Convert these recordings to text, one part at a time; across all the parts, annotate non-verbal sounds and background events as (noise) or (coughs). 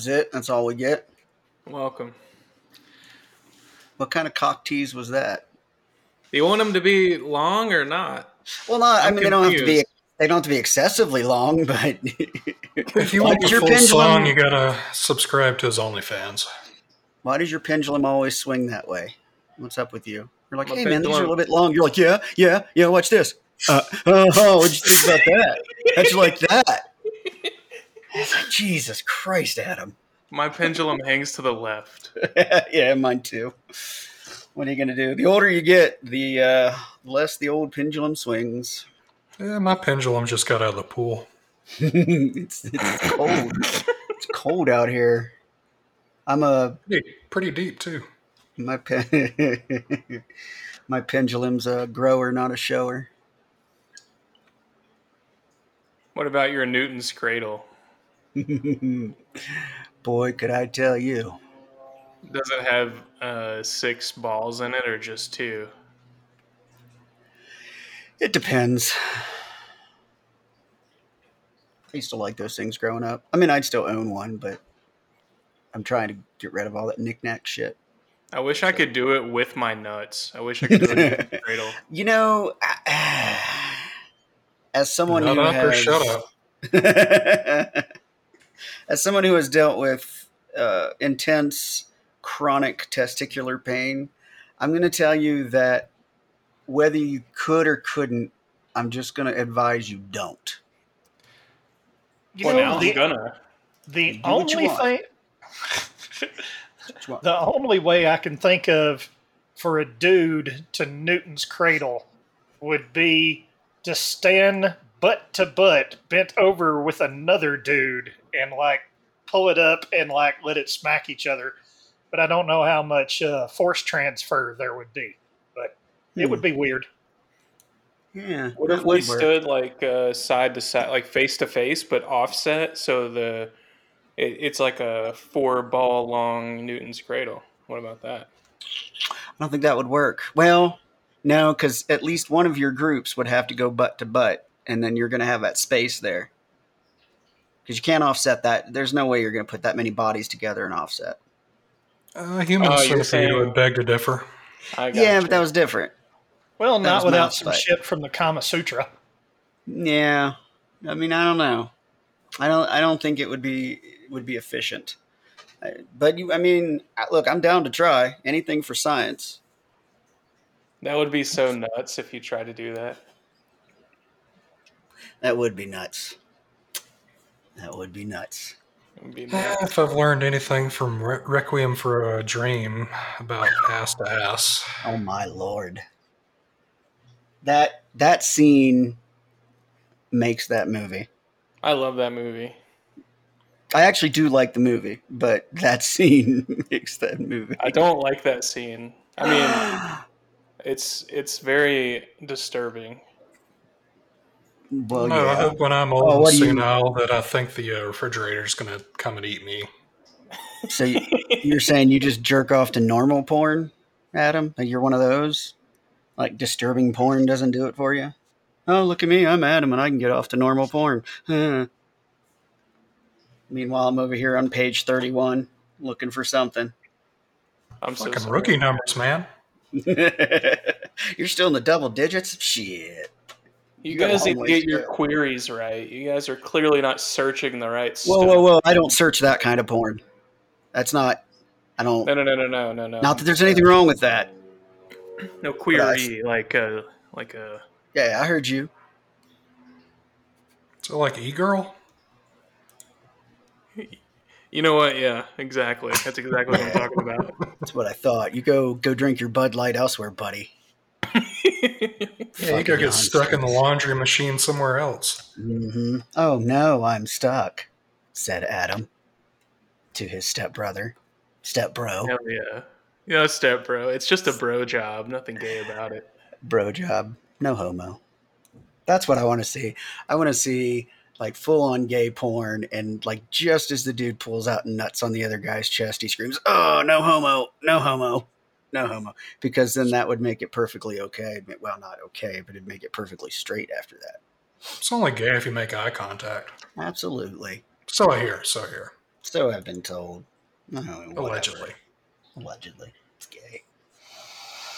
That was it. That's all we get. Welcome. What kind of cock tease was that? Do you want them to be long or not? Well, not. I I'm mean, they don't have to be. They don't have to be excessively long, but (laughs) If you want the your full pendulum- song, you gotta subscribe to his OnlyFans. why does your pendulum always swing that way? What's up with you? You're like, My hey man, these are a little bit long. You're like, yeah, yeah, yeah. Watch this. Uh, (laughs) oh, what'd you think about that? How'd you like that? It's like, Jesus Christ, Adam. My pendulum hangs to the left. (laughs) yeah, mine too. What are you gonna do? The older you get, the uh, less the old pendulum swings. Yeah, my pendulum just got out of the pool. (laughs) it's, it's cold. it's cold out here. I'm a Pretty, pretty deep too. my pen, (laughs) my pendulum's a grower, not a shower. What about your Newton's cradle? (laughs) Boy, could I tell you. Does it have uh, six balls in it or just two? It depends. I used to like those things growing up. I mean, I'd still own one, but I'm trying to get rid of all that knickknack shit. I wish I could do it with my nuts. I wish I could do Newton's (laughs) cradle. You know, (sighs) as someone Nut who has, shut up. (laughs) as someone who has dealt with uh, intense chronic testicular pain, I'm going to tell you that whether you could or couldn't, I'm just going to advise you don't. You Well, know, now the, I'm gonna. the Do you only thing, the only way I can think of for a dude to Newton's cradle would be to stand butt to butt, bent over with another dude, and like pull it up and like let it smack each other. But I don't know how much uh, force transfer there would be. But it Hmm. would be weird. Yeah. What if we would work. stood like uh, side to side, like face to face, but offset, so the it, it's like a four ball long Newton's cradle? What about that? I don't think that would work. Well, no, because at least one of your groups would have to go butt to butt, and then you're going to have that space there. Because you can't offset that. There's no way you're going to put that many bodies together and offset. Uh, human Oh, centipede saying- would beg to differ. I got Yeah, you. but that was different. Well, That not without some fight. shit from the Kama Sutra. Yeah, I mean, I don't know. I don't. I don't think it would be would be efficient. I- But you, I mean, look, I'm down to try anything for science. that would be so nuts if you tried to do that. That would be nuts. That would be nuts. Would be Eh, nuts. if I've learned anything from Re- Requiem for a Dream about ass to ass, Oh my lord. That that scene makes that movie. I love that movie. I actually do like the movie, but (laughs) that scene (laughs) makes that movie. I don't like that scene. I mean, (gasps) it's it's very disturbing. Well, no, I hope when I'm Oh, old what and do you- senile that I think the uh, refrigerator's going to come and eat me. So you- (laughs) you're saying you just jerk off to normal porn, Adam? Like you're one of those? Like disturbing porn doesn't do it for you? Oh, look at me. I'm Adam and I can get off to normal porn. Huh. Meanwhile, I'm over here on page 31 looking for something. I'm so Fucking sorry. rookie numbers, man. (laughs) you're still in the double digits? Shit. You You guys need to get your go. queries right. You guys are clearly not searching the right Whoa, stuff. whoa, whoa. I don't search that kind of porn. That's not, I don't, No, no, no, no, no, no, no. not that there's anything wrong with that. no query like a like uh, a. Yeah, I heard you. So, like e girl? You know what? Yeah, exactly. That's exactly what I'm talking about. (laughs) That's what I thought. You go, go drink your Bud Light elsewhere, buddy. (laughs) Yeah, you go get stuck in the laundry machine somewhere else. hmm Oh no, I'm stuck," said Adam to his stepbrother, stepbro, Hell yeah. Yeah, step bro. It's just a bro job. Nothing gay about it. bro job, no homo. That's what I want to see. I want to see like full on gay porn, and like just as the dude pulls out nuts on the other guy's chest, he screams, "Oh, no homo, no homo." No homo, because then that would make it perfectly okay. Well, not okay, but it'd make it perfectly straight after that. It's only gay if you make eye contact. Absolutely. So I hear, so I hear. So I've been told. No. Allegedly. Allegedly. It's gay.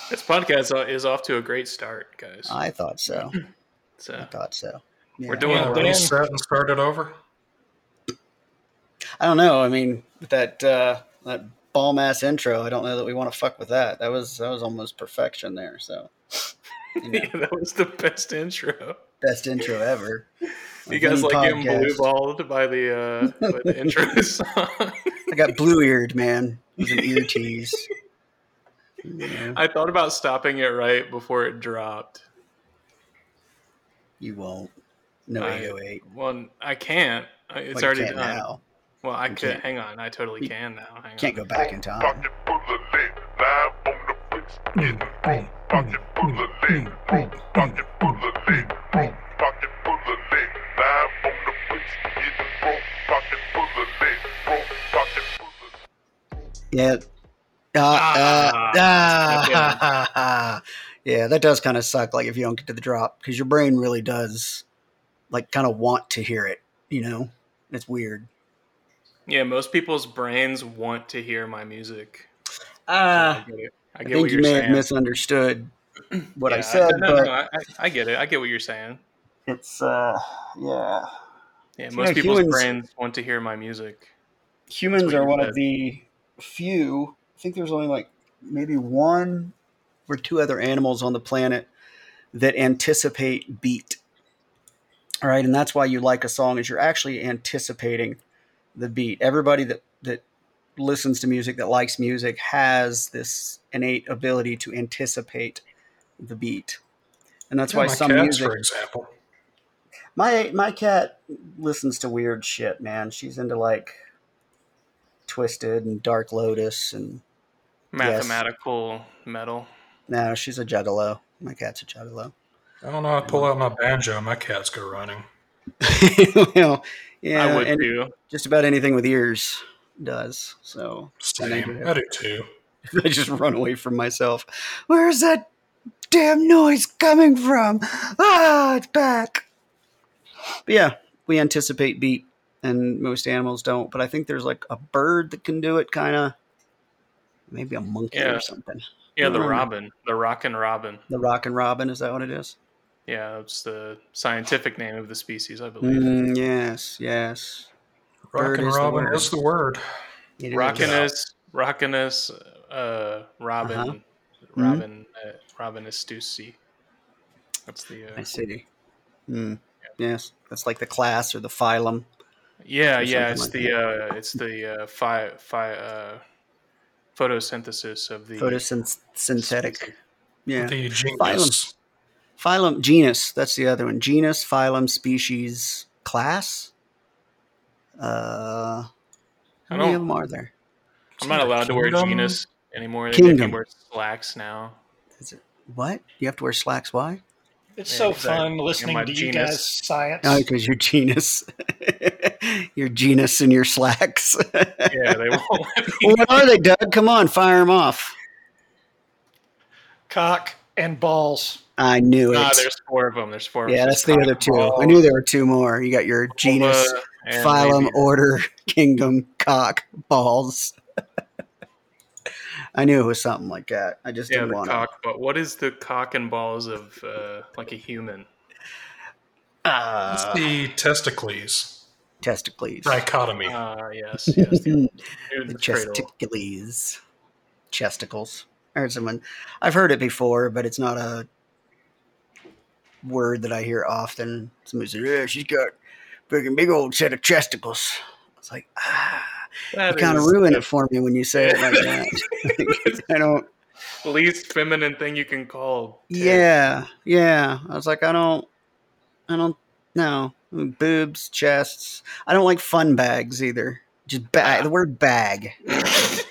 This podcast is off to a great start, guys. I thought so. (clears throat) so I thought so. Yeah. We're doing Yeah, well. Dan- reset and start it over. I don't know. I mean, that uh, that ball mass intro, I don't know that we want to fuck with that. That was that was almost perfection there. So, (laughs) you know, yeah, that was the best intro. best intro ever. (laughs) You guys like getting podcast. blue balled by the uh, by the (laughs) intro song. I got blue eared, man. It was an ear tease. You, know, I thought about stopping it right before it dropped. you won't. No I- 808. Well, I can't. It's Well, already can't done. now. Well, I You could. can't. Hang on. I totally You can now. Hang Can't on. go back in time. Yeah. Uh, uh, Ah, (laughs) ah, yeah, that does kind of suck. Like if you don't get to the drop, because your brain really does, like, kind of want to hear it. You know, it's weird. Yeah, most people's brains want to hear my music. So Ah, I get it. I I think you may saying. have misunderstood (clears throat) what I said, no, but no, I, I get it. I get what you're saying. it's uh, yeah. Yeah, most yeah, people's humans- brains want to hear my music. humans are one said. of the few. I think there's only like maybe one or two other animals on the planet that anticipate beat. All right, and that's why you like a song is you're actually anticipating the beat. Everybody that that listens to music that likes music has this innate ability to anticipate the beat. And that's Yeah, why my some cats, music for example. my my cat listens to weird shit, man. She's into like Twiztid and Dark Lotus and Mathematical metal. no, she's a juggalo. My cat's a juggalo. I don't know. I pull out my banjo, my cats go running. (laughs) well, yeah, I would too. just about anything with ears does. So Same. I do too. (laughs) I just run away from myself. Where's that damn noise coming from? Ah, it's back. But yeah, we anticipate beat, and most animals don't. But I think there's like a bird that can do it, kind of. Maybe a monkey Yeah. or something. Yeah, the Mm. robin, the rockin' robin. The rock and robin is that what it is? Yeah, that's the scientific name of the species, I believe. Mm, yes, yes. Bird Rockin' is the Robin word. is the word. It is. Rockinus, Rockinus, uh, Robin, Uh-huh. Robin, uh, Robinus Stussy. That's the. I Uh, see. Mm, yes, that's like the class or the phylum. yeah, yeah. It's like the. Uh, it's the uh, phi, phi, uh, photosynthesis of the. Photosynthetic. Yeah. The genius. Phylum, genus. That's the other one. Genus, phylum, species, class. Uh, how many of them are there? I'm not allowed to wear genus anymore. They make me wear slacks now. Is it what? You have to wear slacks? Why? It's Yeah, so exactly. fun listening my to you genus. guys science. Oh, because you're genus. (laughs) your genus and your slacks. (laughs) Yeah, they won't (laughs) let me. what are they, Doug? Come on, fire them off. Cock and balls. I knew it. Ah, there's four of them. There's four. of yeah, them. that's the other two. I knew there were two more. You got your genus, phylum, maybe- order, (laughs) kingdom, cock, balls. (laughs) I knew it was something like that. I just Yeah, didn't the want cock. But what is the cock and balls of uh, like a human? to. It's Uh, the testicles. testicles. Dichotomy. Ah, yes, yes. The, the Newton's cradle. chesticles. Heard someone. I've heard it before, but it's not a word that I hear often. Somebody said, "Yeah, she's got freaking big old set of chesticles." It's like, ah, That you kind of ruin it for me when you say it like that. (laughs) (laughs) I don't. least feminine thing you can call. tit. Yeah, yeah. I was like, I don't, I don't know. Boobs, chests. I don't like fun bags either. Just bag. The word bag. (laughs)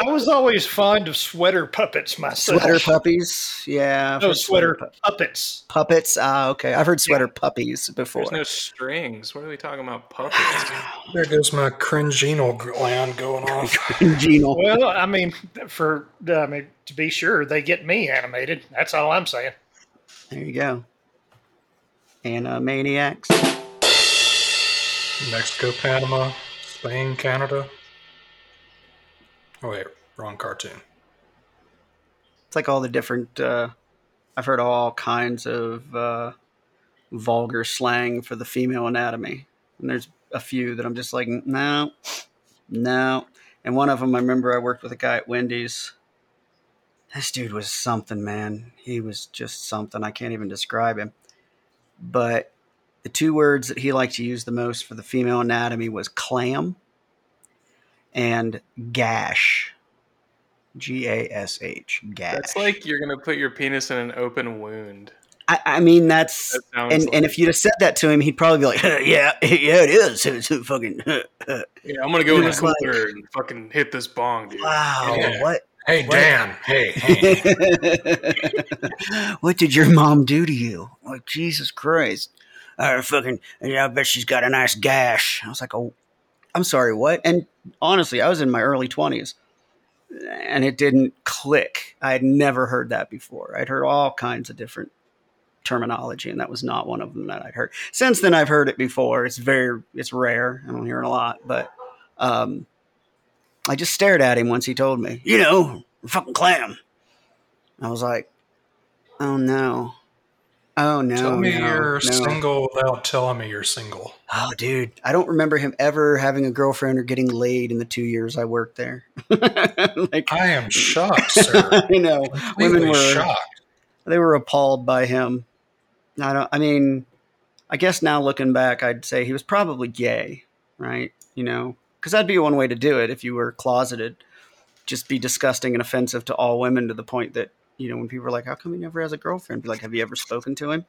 I was always fond of sweater puppets myself. Sweater puppies. Yeah. I've No heard sweater pu- puppets. puppets. Ah, okay. I've heard sweater puppies before. There's no strings. What are we talking about? Puppets. (sighs) There goes my cringeanal gland going off. (laughs) Genal. Well, I mean, for I mean, to be sure, they get me animated. That's all I'm saying. There you go. Animaniacs. Mexico, Panama, Spain, Canada. Oh wait, wrong cartoon. It's like all the different. Uh, I've heard all kinds of uh, vulgar slang for the female anatomy, and there's a few that I'm just like, no, no. And one of them, I remember I worked with a guy at Wendy's. This dude was something, man. He was just something. I can't even describe him. But the two words that he liked to use the most for the female anatomy was clam and gash. G A S H. Gash. That's like you're gonna put your penis in an open wound. I, I mean, that's That and like, and if you'd have said that to him, he'd probably be like, "Yeah, (laughs) yeah, it is. It's fucking yeah, I'm gonna go in the It's like- and fucking hit this bong, dude. wow. Yeah. What Hey What? Dan, hey, (laughs) hey. what did your mom do to you? Like Jesus Christ! I fucking. Yeah, I bet she's got a nice gash. I was like, oh, I'm sorry, what? And honestly, I was in my early twenties, and it didn't click. I had never heard that before. I'd heard all kinds of different terminology, and that was not one of them that I'd heard. Since then, I've heard it before. It's very, it's rare. I don't hear it a lot, but um, I just stared at him once he told me, you know, fucking clam. I was like, oh no. Oh no. Tell me no, you're no. single without telling me you're single. Oh, dude, I don't remember him ever having a girlfriend or getting laid in the two years I worked there. (laughs) like, I am (laughs) shocked, sir. I know women were shocked. they were appalled by him. I don't. I mean, I guess now looking back, I'd say he was probably gay, right? You know, because that'd be one way to do it if you were closeted. Just be disgusting and offensive to all women to the point that you know when people are like, "How come he never has a girlfriend?" Be like, "Have you ever spoken to him?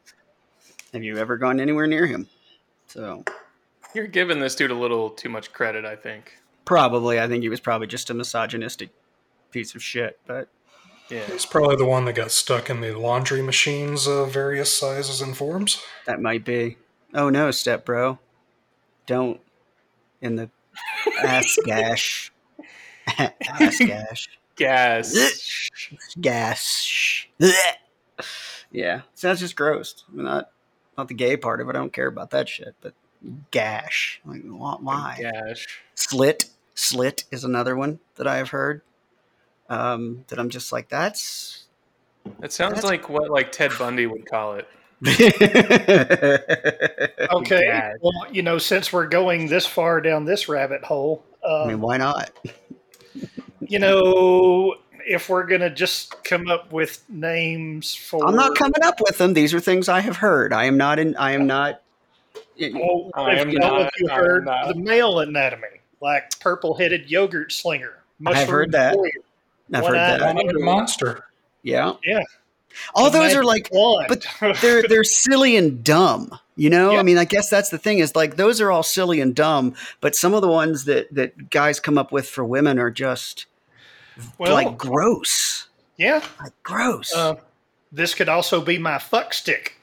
Have you ever gone anywhere near him?" So You're giving this dude a little too much credit, I think. probably, I think he was probably just a misogynistic piece of shit. But Yeah. He's probably the one that got stuck in the laundry machines of various sizes and forms. That might be. Oh no, step bro. Don't in the (laughs) ass gash. (laughs) ass gash. Gas. (laughs) Gas. (laughs) yeah. Sounds just gross. I mean, not not the gay part of it. I don't care about that shit. But gash. Like why? Gash. Slit. Slit is another one that I have heard. Um, that I'm just like, that's That sounds That's- like what like Ted Bundy would call it. (laughs) Okay. Gad. Well, you know, since we're going this far down this rabbit hole, I um, mean, why not? You know, if we're gonna just come up with names for, I'm not coming up with them. These are things I have heard. I am not in. I am not. Well, I am not- if you heard not. the male anatomy, like purple-headed yogurt slinger. I've heard that. warrior, I've heard eye- that. One-eyed monster. Yeah. Yeah. All The those are like wand. but they're (laughs) they're silly and dumb. You know, Yeah. I mean, I guess that's the thing is like those are all silly and dumb, but some of the ones that that guys come up with for women are just well, like gross, yeah. like gross. Uh, this could also be my fuck stick.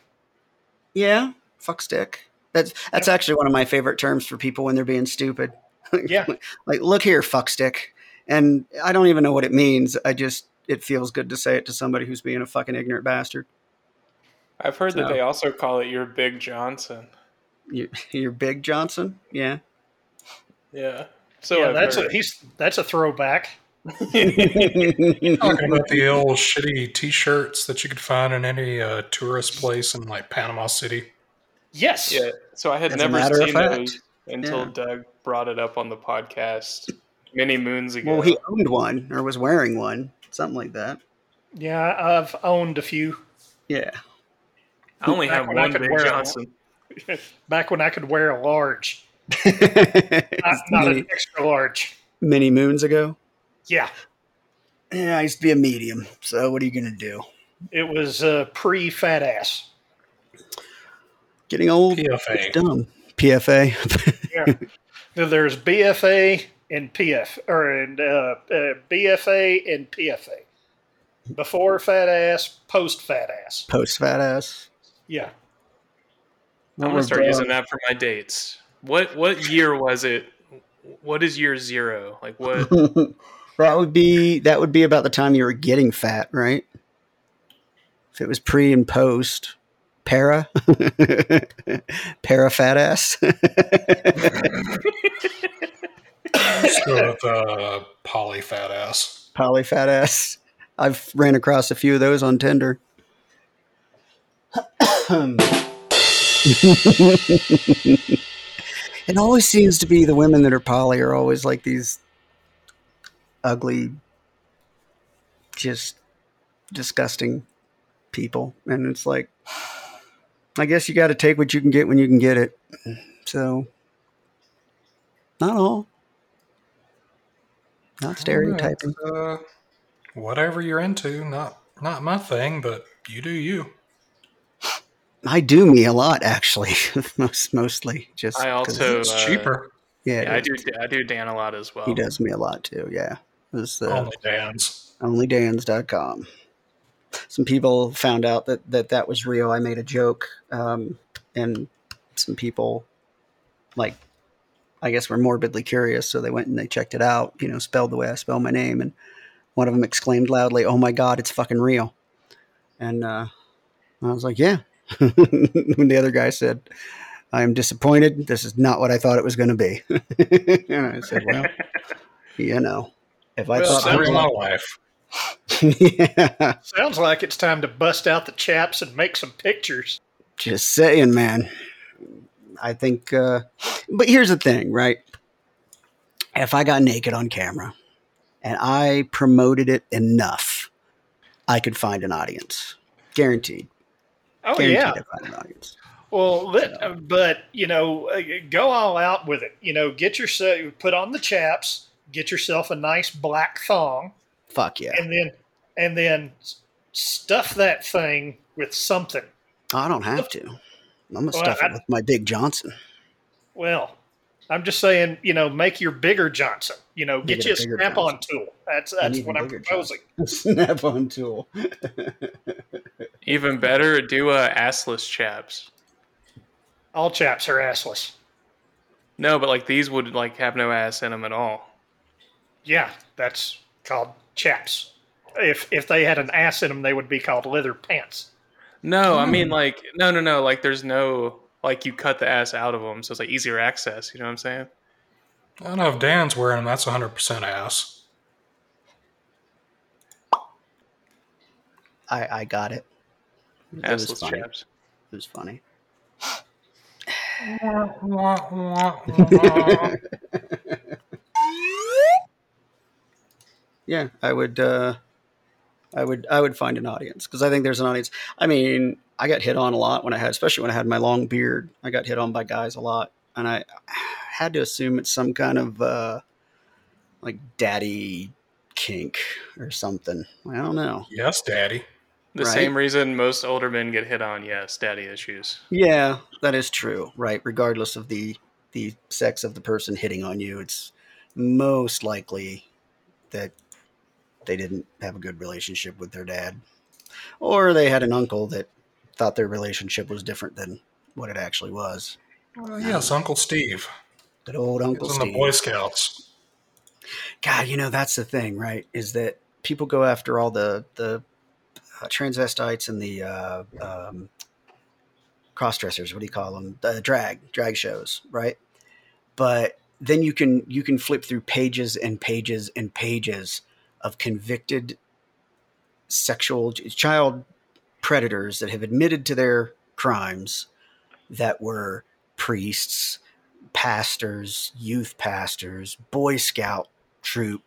yeah, fuck stick. That's that's actually one of my favorite terms for people when they're being stupid. (laughs) Yeah. like look here, fuck stick, and I don't even know what it means. I just it feels good to say it to somebody who's being a fucking ignorant bastard. I've heard that they also call it your Big Johnson. Your, you're big Johnson, yeah. Yeah. So yeah, I've that's a he's that's a throwback. Talking (laughs) about the old shitty T-shirts that you could find in any uh, tourist place in like Panama City. Yes. Yeah. So I had As never seen fact. those until Yeah. Doug brought it up on the podcast many moons ago. Well, he owned one or was wearing one, something like that. Yeah, I've owned a few Yeah. I only back have when I one could Big wear 'em. Johnson. (laughs) back when I could wear a large, (laughs) not, not many, an extra large. many moons ago. Yeah, Yeah, I used to be a medium. So what are you gonna do? it was uh, pre fat ass. Getting old. PFA. It's dumb. PFA. (laughs) Yeah. Now, There's BFA and PF or and, uh, uh, BFA and PFA. Before fat ass, post fat ass. Post fat ass. Yeah. I'm gonna start using that for my dates. What what year was it? What is year zero? Like what? (laughs) that would be that would be about the time you were getting fat, right? If it was pre and post. Para, (laughs) para fat ass. Just go with uh, poly fat ass. Poly fat ass. I've ran across a few of those on Tinder. (coughs) it always seems to be the women that are poly are always like these ugly, just disgusting people. And it's like, I guess you got to take what you can get when you can get it. So, not all. Not stereotyping. Uh, whatever you're into, not not my thing, but you do you. I do me a lot, actually. (laughs) Most mostly, just I also It's uh, cheaper. yeah, Yeah, I do. I do Dan a lot as well. He does me a lot too. Yeah, it was uh, Only Dan's. onlydans.com. Some people found out that that that was real. I made a joke, um, and some people, like, I guess, were morbidly curious, so they went and they checked it out. You know, spelled the way I spell my name, and one of them exclaimed loudly, "Oh my God, it's fucking real!" And uh, I was like, "Yeah." (laughs) when the other guy said, "I am disappointed. This is not what I thought it was going to be," (laughs) and I said, "Well, (laughs) you know, if I Well, thought sounds Real like- life. (laughs) yeah, Sounds like it's time to bust out the chaps and make some pictures. just saying, man. I think, uh, but here's the thing, right? If I got naked on camera and I promoted it enough, I could find an audience. Guaranteed. Oh Guaranteed yeah. Find an audience. Well, let, but you know, uh, go all out with it. You know, get yourself put on the chaps, get yourself a nice black thong, Fuck yeah. and then and then stuff that thing with something. I don't have to. I'm going to Well, stuff I- it with my big Johnson. Well, I'm just saying, you know, make your bigger Johnson. You know, Make get it you a a (laughs) snap-on tool. That's that's what I'm proposing. Snap on tool. Even better, do uh, assless chaps. All chaps are assless. No, but like these would like have no ass in them at all. Yeah, that's called chaps. If if they had an ass in them, they would be called leather pants. No, I Hmm. mean like no, no, no. Like there's no like you cut the ass out of them, so it's like easier access. You know what I'm saying? I don't know if Dan's wearing them. That's 100% ass. I, I got it. It was Assless funny. chaps. It was funny. (laughs) (laughs) yeah, I would. Uh, I would. I would find an audience because I think there's an audience. I mean, I got hit on a lot when I had, especially when I had my long beard. I got hit on by guys a lot, and I had to assume it's some kind of uh, like daddy kink or something. I don't know. yes, Daddy. The Right. same reason most older men get hit on. Yes, daddy issues. Yeah, that is true. Right, regardless of the the sex of the person hitting on you, it's most likely that they didn't have a good relationship with their dad, or they had an uncle that thought their relationship was different than what it actually was. Uh, yes, Uncle Steve. Good old Uncle in the Boy Scouts. God, you know that's the thing, right? Is that people go after all the the uh, transvestites and the uh, um, cross dressers. What do you call them? The drag drag shows, right? But then you can you can flip through pages and pages and pages of convicted sexual child predators that have admitted to their crimes that were priests, pastors, youth pastors, Boy Scout troop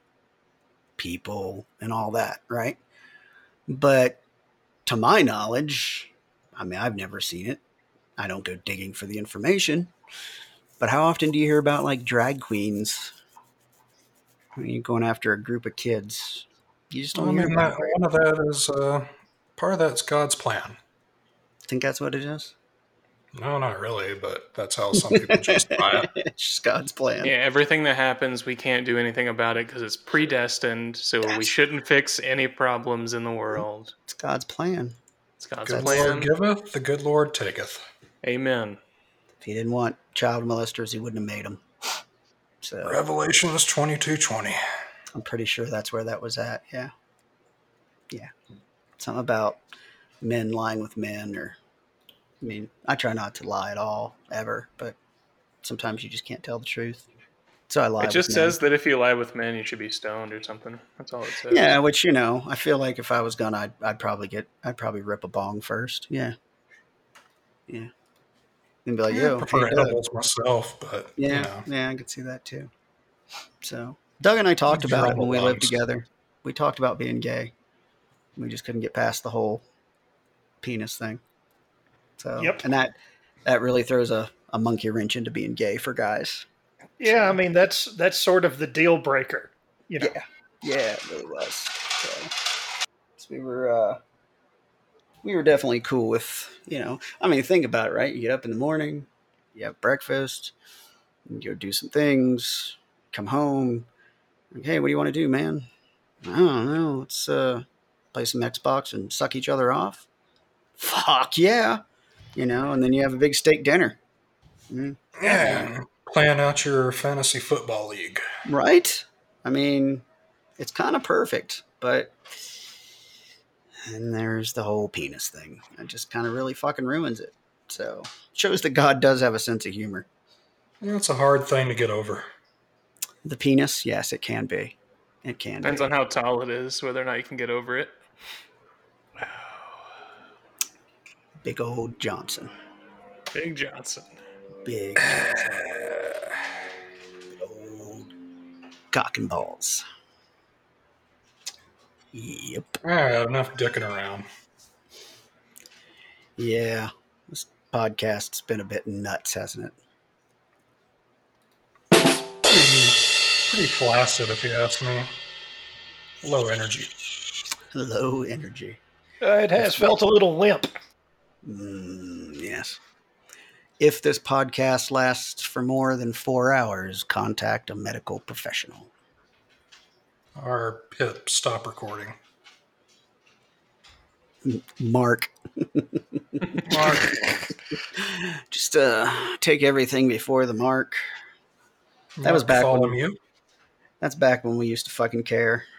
people, and all that, right? But to my knowledge, I mean, I've never seen it. I don't go digging for the information. But how often do you hear about like drag queens? I mean, going after a group of kids. You just don't hear mean, about that, it. one of that is uh, part of that's God's plan. I think that's what it is? No, not really, but that's how some people (laughs) justify it. it's just God's plan. Yeah, everything that happens, we can't do anything about it because it's predestined. So we shouldn't fix any problems in the world. It's God's plan. It's God's Good plan. Lord giveth, the good Lord taketh. Amen. If he didn't want child molesters, he wouldn't have made them. So Revelations twenty two twenty. I'm pretty sure that's where that was at. Yeah. Yeah. Something about men lying with men, or, I mean, I try not to lie at all, ever, but sometimes you just can't tell the truth. So I lie. It just with men. says that if you lie with men, you should be stoned or something. That's all it says. Yeah, which you know, I feel like if I was gonna, I'd, I'd probably get, I'd probably rip a bong first. Yeah, yeah, and be like, I yo, prefer hey, Doug. myself, but Yeah, you know, yeah, I could see that too. So Doug and I talked about it when we lived together. We talked about being gay. We just couldn't get past the whole penis thing. So Yep. and that that really throws a, a monkey wrench into being gay for guys. Yeah, I mean that's that's sort of the deal breaker. You know. Yeah. Yeah, it really was. So, so we were uh we were definitely cool with you know I mean think about it, right? You get up in the morning, you have breakfast, you go do some things, come home, like, hey, what do you want to do, man? I don't know, let's uh play some Xbox and suck each other off. Fuck yeah. You know, and then you have a big steak dinner. Mm, yeah, plan out your fantasy football league. Right? I mean, it's kind of perfect, but and there's the whole penis thing. It just kind of really fucking ruins it. So shows that God does have a sense of humor. It's a hard thing to get over. The penis, yes, it can be. It can Depends be. on how tall it is, whether or not you can get over it. Wow. Big old Johnson. Big Johnson. Big Johnson. Big old cock and balls. Yep. All right, enough dicking around. Yeah. This podcast's been a bit nuts, hasn't it? Pretty, pretty flaccid, if you ask me. Low energy. Low energy. Uh, it has felt a little limp. Mm, yes. If this podcast lasts for more than four hours, contact a medical professional. Or hit stop recording. Mark. Mark. (laughs) Just uh, take everything before the mark. That was back when- you. That's back when we used to fucking care. (laughs)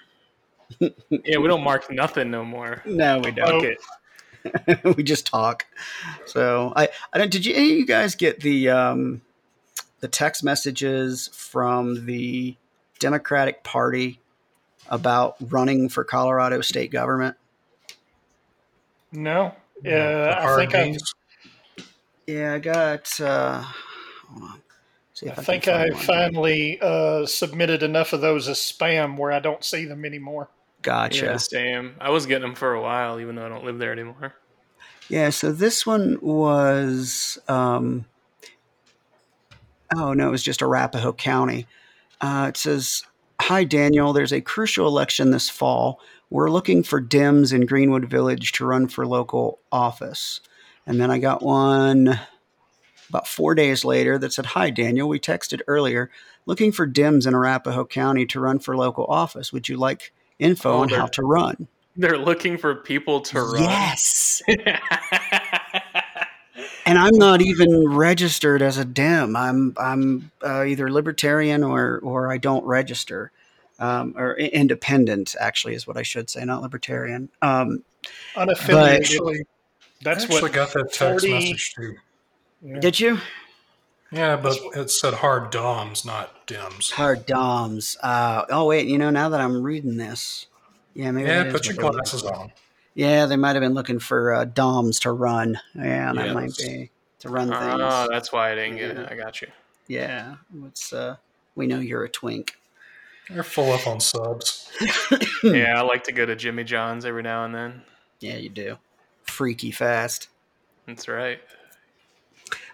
Yeah, we don't mark nothing no more. No, we don't. it. (laughs) we just talk. So I, I don't. Did you any of you guys get the um, the text messages from the Democratic Party about running for Colorado state government? No. The Uh, I think I, Ds. Yeah, I got. Uh, hold on. See I if I, think I find finally uh, submitted enough of those as spam where I don't see them anymore. Gotcha. Yeah, same. I was getting them for a while, even though I don't live there anymore. Yeah, so this one was um oh no, it was just Arapahoe County. Uh, it says, "Hi Daniel, there's a crucial election this fall. We're looking for Dems in Greenwood Village to run for local office." And then I got one about four days later that said, "Hi Daniel, we texted earlier looking for Dems in Arapahoe County to run for local office. Would you like info Oh, on how to run?" They're looking for people to run. Yes. (laughs) and I'm not even registered as a Dem. I'm I'm uh, either libertarian or or I don't register, um, or independent. Actually, is what I should say, not libertarian. Um, Unaffiliated. Actually, That's I actually what. got that text 40 message too. yeah. did you Yeah, but it said hard DOMs, not DIMs. hard DOMs? Uh, oh wait, you know now that I'm reading this, yeah, maybe Yeah, put your glasses for. on. Yeah, they might have been looking for uh, DOMs to run. Yeah, that Yes. might be to run things. Oh, that's why I didn't get it. I got you. yeah, it's uh, we know you're a twink. They're full up on subs. (coughs) Yeah, I like to go to Jimmy John's every now and then. Yeah, you do. Freaky fast. That's right.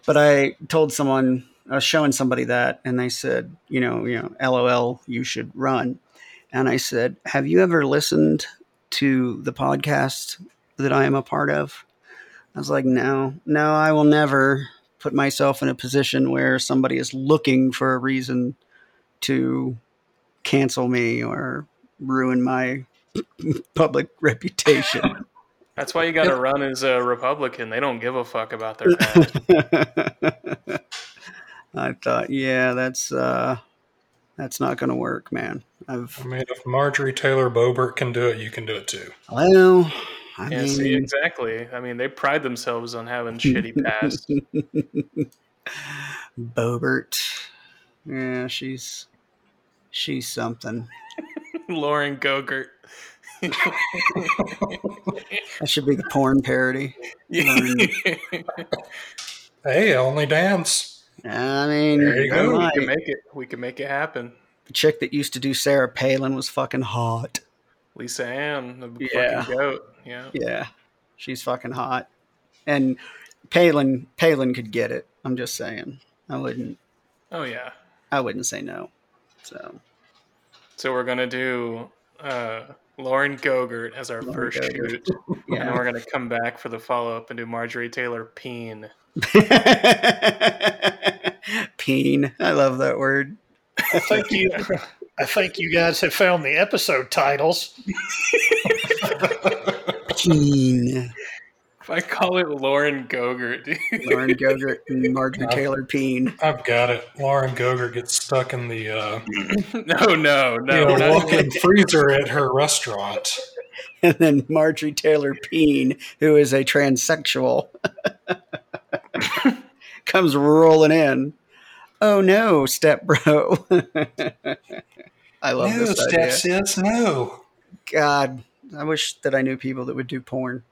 But I told someone, I was showing somebody that, and they said, you know, you know, LOL, you should run. And I said, have you ever listened to the podcast that I am a part of? I was like, no, no, I will never put myself in a position where somebody is looking for a reason to cancel me or ruin my (laughs) public reputation. (laughs) That's why you got to run as a Republican. They don't give a fuck about their past. (laughs) I thought, yeah, that's uh, that's not going to work, man. I've I mean, if Marjorie Taylor Boebert can do it, you can do it too. well, I yeah, mean, see, exactly. I mean, they pride themselves on having shitty past. (laughs) Boebert, Yeah, she's she's something. (laughs) Lauren Gogurt. (laughs) That should be the porn parody. Hey, only dance. I mean, There you I go. we can make it. We can make it happen. the chick that used to do Sarah Palin was fucking hot. Lisa Ann, the Yeah. fucking goat. Yeah. Yeah, she's fucking hot. And Palin, Palin could get it. I'm just saying. I wouldn't. Oh yeah. I wouldn't say no. So So we're gonna do uh, Lauren Gogurt as our Lauren first Gogurt. shoot, (laughs) and then we're gonna come back for the follow up and do Marjorie Taylor Peen. (laughs) Peen. I love that word. I think you, I think you guys have found the episode titles. (laughs) Peen. If I call it Lauren Gogurt, dude. Lauren Gogurt and (laughs) Marjorie Taylor Peen. I've got it. Lauren Gogurt gets stuck in the uh, (laughs) no, no, no. you know, walk-in freezer at her restaurant. (laughs) And then Marjorie Taylor Peen, who is a transsexual, comes rolling in. Oh no, step bro. I love no, this step idea. sis, no. God, I wish that I knew people that would do porn.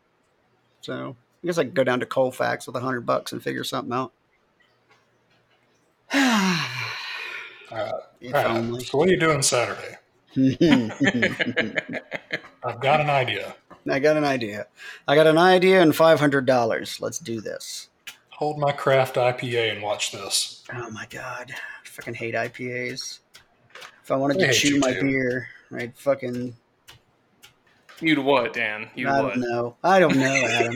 So I guess I could go down to Colfax with a hundred bucks and figure something out. (sighs) Uh, if only. So what are you doing Saturday? (laughs) I've got an idea. I got an idea. I got an idea and five hundred dollars. Let's do this. Hold my craft IPA and watch this. Oh my god, I fucking hate IPAs. If I wanted I to chew my too. beer, I'd fucking You'd what, Dan? You I what? don't know. I don't know, Adam.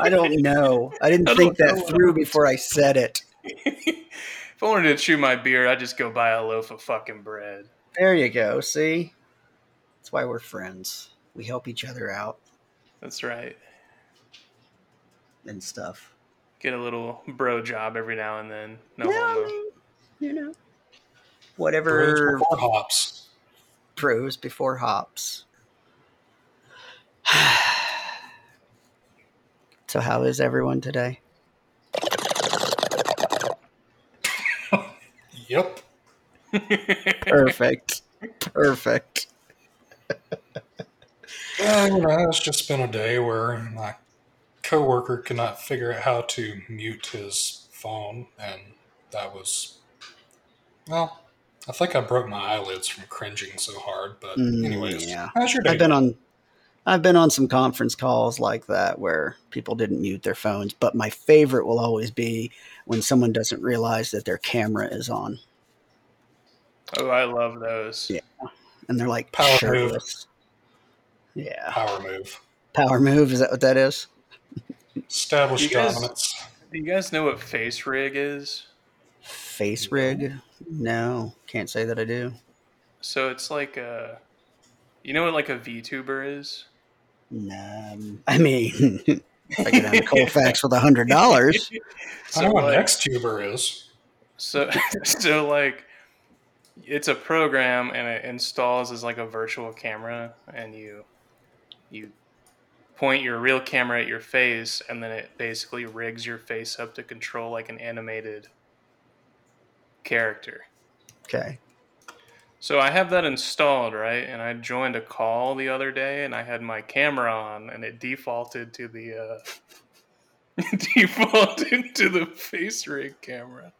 I don't (laughs) know. I didn't I think that know. through before I said it. (laughs) if I wanted to chew my beer, I'd just go buy a loaf of fucking bread. There you go. See, that's why we're friends. We help each other out That's right. and stuff. Get a little bro job every now and then. No Yeah, I mean, you know, Brews whatever before hops. pros before hops. (sighs) so, how is everyone today? Yep. Perfect. Perfect. Yeah, (laughs) you know, it's just been a day where my coworker could not figure out how to mute his phone, and that was, well, I think I broke my eyelids from cringing so hard. But Mm, anyways, yeah. how's your day? I've been on I've been on some conference calls like that where people didn't mute their phones, but my favorite will always be when someone doesn't realize that their camera is on oh, I love those. Yeah. and they're like Power shirtless. Yeah. Power move. Power move, is that what that is? Establish You guys- dominance. Do you guys know what face rig is? Face rig? No, can't say that I do. So it's like a, you know what like a VTuber is? Um, I mean, if (laughs) I get (laughs) on Colfax with a hundred dollars, I know what like- NextTuber is. So, (laughs) so like, it's a program and it installs as like a virtual camera, and you, you point your real camera at your face, and then it basically rigs your face up to control like an animated character. okay. So I have that installed, right? And I joined a call the other day, and I had my camera on, and it defaulted to the uh, (laughs) defaulted to the face rig camera.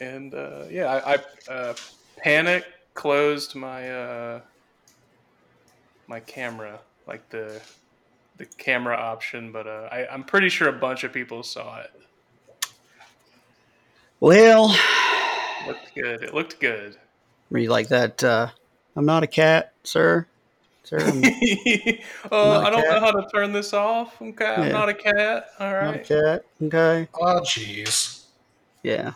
And uh, yeah, I, I uh, panic closed my uh, my camera, like the the camera option, but uh, I, I'm pretty sure a bunch of people saw it. Well, Looked good. It looked good. Were you like that? Uh, I'm not a cat, sir. Sir, I'm (laughs) oh, Not a I don't know how to turn this off. Okay, I'm not a cat. All not a cat. Okay. Oh, jeez. Yeah.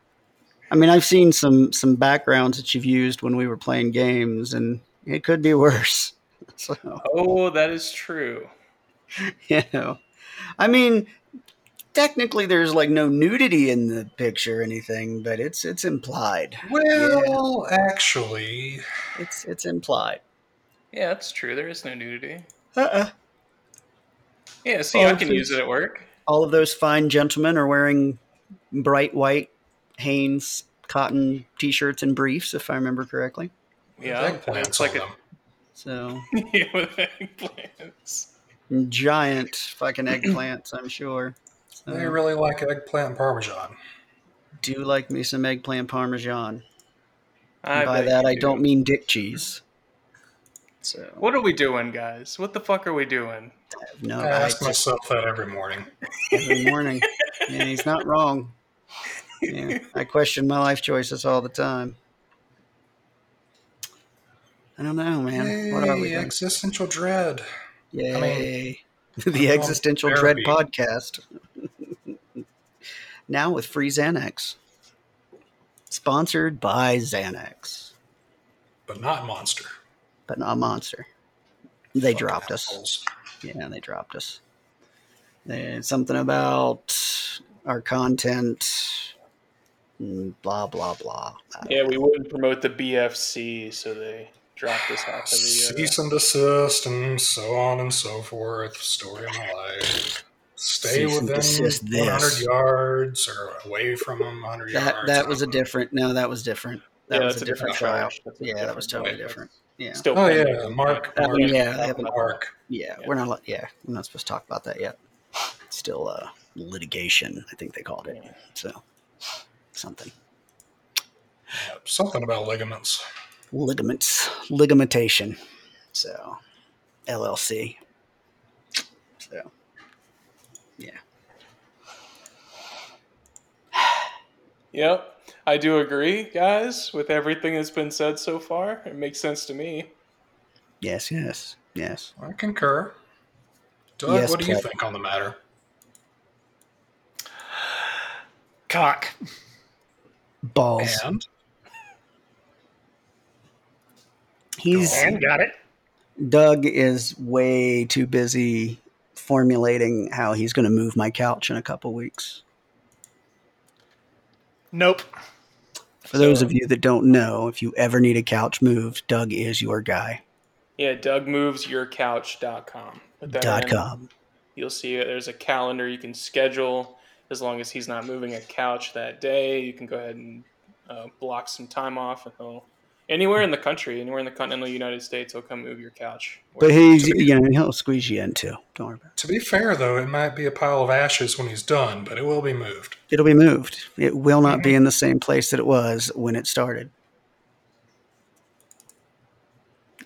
(laughs) I mean, I've seen some some backgrounds that you've used when we were playing games, and it could be worse. (laughs) So, Oh, that is true. you know, I mean, technically, there's like no nudity in the picture or anything, but it's it's implied. Well, actually, It's it's implied. Yeah, that's true. There is no nudity. Uh-uh. Yeah, see, Oh, I can please. use it at work. All of those fine gentlemen are wearing bright white Hanes cotton t-shirts and briefs, if I remember correctly. Yeah, Eggplants it's like a. So (laughs) yeah, with eggplants. giant fucking eggplants, I'm sure. So, They um, really like eggplant parmesan. do you like me some eggplant parmesan. I By that, I do. don't mean dick cheese. So What are we doing, guys? What the fuck are we doing? I have no I ask I- myself that every morning. every morning. yeah, he's not wrong. Yeah, I question my life choices all the time. I don't know, man. what are we? Doing? existential dread. Yay! I'm (laughs) the on Existential Dread podcast. (laughs) now with free Xanax. Sponsored by Xanax, but not monster. but not Monster. They Fucking dropped us. Yeah, they dropped us. There's something about our content, mm, blah blah blah. Yeah, know. we wouldn't promote the BFC, so they dropped us off of the. Cease and desist and so on and so forth. Story of my life. Stay Cease within 100 this. yards or away from them 100 that yards. that was a I different. No, that was different. That Yeah, was that's a different show. trial. That's a Yeah, that was totally show. different. Yeah, Still Oh, yeah, Mark. Uh, Mark, yeah, they haven't- Mark. yeah. Yeah. We're not. Yeah, we're not supposed to talk about that yet. It's still uh, litigation. I think they called it. So something Yeah, something about ligaments. Ligaments, ligamentation. So LLC. So yeah. (sighs) Yep, I do agree, guys, with everything that's been said so far. It makes sense to me. Yes. Yes. Yes. I concur. Doug, Yes, what do you think on the matter? (sighs) Cock. Balls. And He's And got it. Doug is way too busy formulating how he's going to move my couch in a couple weeks. Nope. For those of you that don't know, if you ever need a couch moved, Doug is your guy. Yeah, DougMovesYourCouch.com. Put that Dot in. com. You'll see. There's a calendar you can schedule as long as he's not moving a couch that day. You can go ahead and uh, block some time off, and he'll anywhere in the country, anywhere in the continental United States, he'll come move your couch. But he's, you know, he'll squeeze you in too. Don't worry about it. to be fair, though, it might be a pile of ashes when he's done, but it will be moved. It'll be moved. It will not be mm-hmm. in the same place that it was when it started.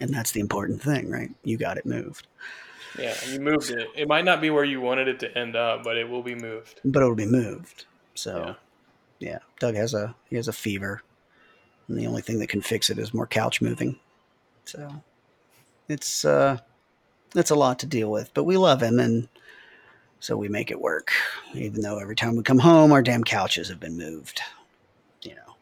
And that's the important thing, right? You got it moved. Yeah, you moved it. It might not be where you wanted it to end up, but it will be moved. But it'll be moved. So Yeah. yeah. Doug has a he has a fever. And the only thing that can fix it is more couch moving. So it's uh it's a lot to deal with. But we love him and so we make it work. Even though every time we come home our damn couches have been moved. You know.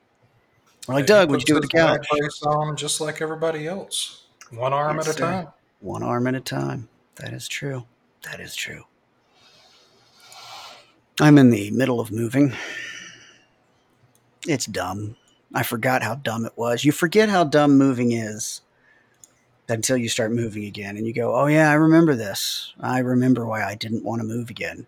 We're like, Doug, what'd you do with the couch? on just like everybody else. One arm at a time. One arm at a time. That is true. That is true. I'm in the middle of moving. It's dumb. I forgot how dumb it was. You forget how dumb moving is until you start moving again and you go, oh, yeah, I remember this. I remember why I didn't want to move again.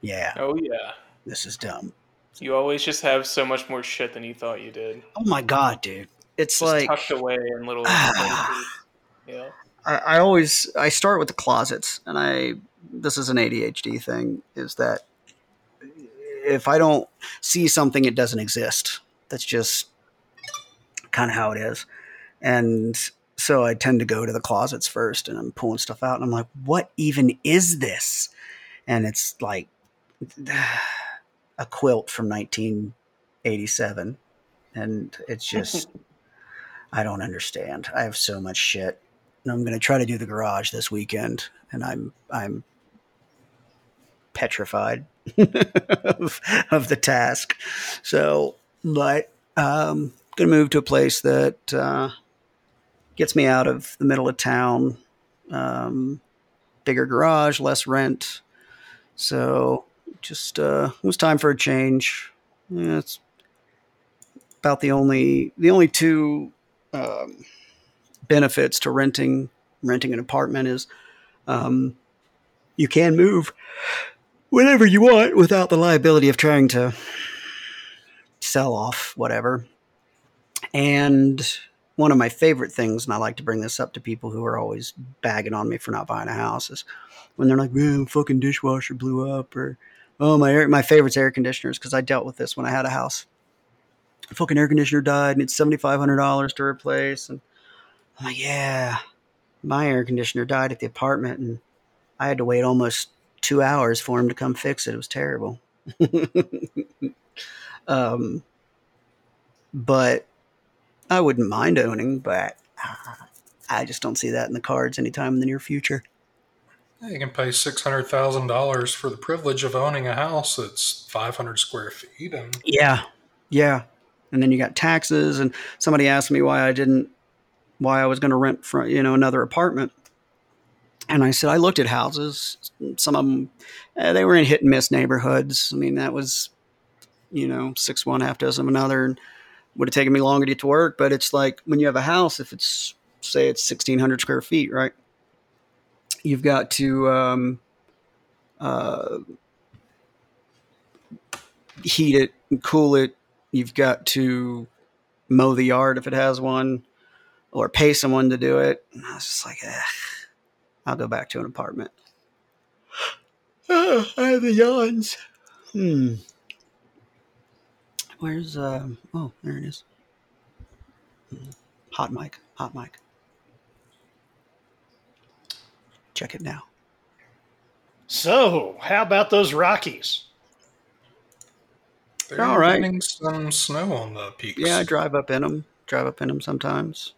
Yeah, Oh yeah, this is dumb. you always just have so much more shit than you thought you did. Oh my God, dude. It's Just like. tucked away in little (sighs) Ah. Yeah. I, I always I start with the closets, and I this is an ADHD thing is that if I don't see something, it doesn't exist. That's just kind of how it is, and so I tend to go to the closets first, and I'm pulling stuff out, and I'm like, what even is this? And it's like (sighs) a quilt from 1987, and it's just (laughs) I don't understand. I have so much shit and I'm going to try to do the garage this weekend, and I'm I'm petrified (laughs) of, of the task. So, but um, going to move to a place that uh, gets me out of the middle of town. Um, bigger garage, less rent. So, just uh, it was time for a change. Yeah, it's about the only the only two. Um, benefits to renting renting an apartment is um, you can move whenever you want without the liability of trying to sell off, whatever. And one of my favorite things, and I like to bring this up to people who are always bagging on me for not buying a house, is when they're like, "Man, fucking dishwasher blew up," or "Oh, my air, my favorite's air conditioners," because I dealt with this when I had a house. fucking air conditioner died, and it's seventy five hundred dollars to replace. And I'm like, "Yeah, my air conditioner died at the apartment, and I had to wait almost two hours for him to come fix it. It was terrible." (laughs) um, but I wouldn't mind owning, but I just don't see that in the cards anytime in the near future. You can pay six hundred thousand dollars for the privilege of owning a house that's five hundred square feet, and Yeah, yeah. And then you got taxes, and somebody asked me why I didn't, why I was going to rent from you know another apartment, and I said I looked at houses. Some of them, eh, they were in hit and miss neighborhoods. I mean, that was, you know, six one half dozen of another, and would have taken me longer to get to work. But it's like when you have a house, if it's say it's sixteen hundred square feet, right? You've got to um, uh, heat it, and cool it. You've got to mow the yard if it has one, or pay someone to do it. And I was just like, eh, I'll go back to an apartment. Ah, (sighs) I have the yawns. Hmm. Where's uh? Oh, there it is. Hot mic. Hot mic. Check it now. So, how about those Rockies? they're All right. getting some snow on the peaks. Yeah, I drive up in them. Drive up in them sometimes.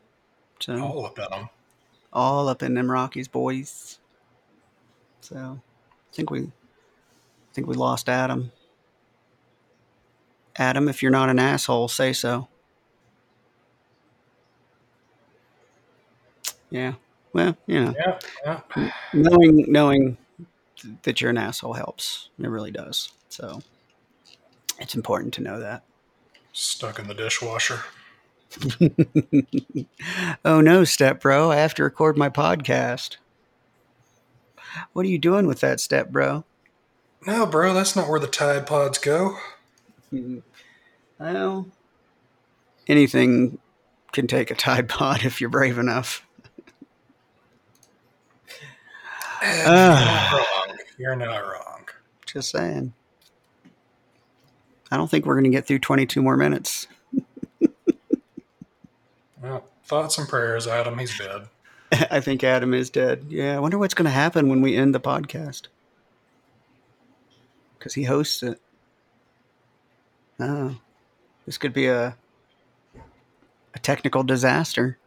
So all up in them. all up in them Rockies, boys. So, I think we, I think we lost Adam. Adam, if you're not an asshole, say so. Yeah. Well, you know, Yeah, yeah. knowing knowing that you're an asshole helps. It really does. So, it's important to know that. Stuck in the dishwasher. (laughs) oh no, step bro! I have to record my podcast. What are you doing with that step bro? No, bro, that's not where the Tide Pods go. (laughs) Well, anything can take a Tide Pod (laughs) if you're brave enough. You're not (sighs) wrong. You're not wrong. Just saying. I don't think we're going to get through 22 more minutes. (laughs) Well, thoughts and prayers, Adam. He's dead. (laughs) I think Adam is dead. Yeah, I wonder what's going to happen when we end the podcast. Because he hosts it. Oh, this could be a a technical disaster.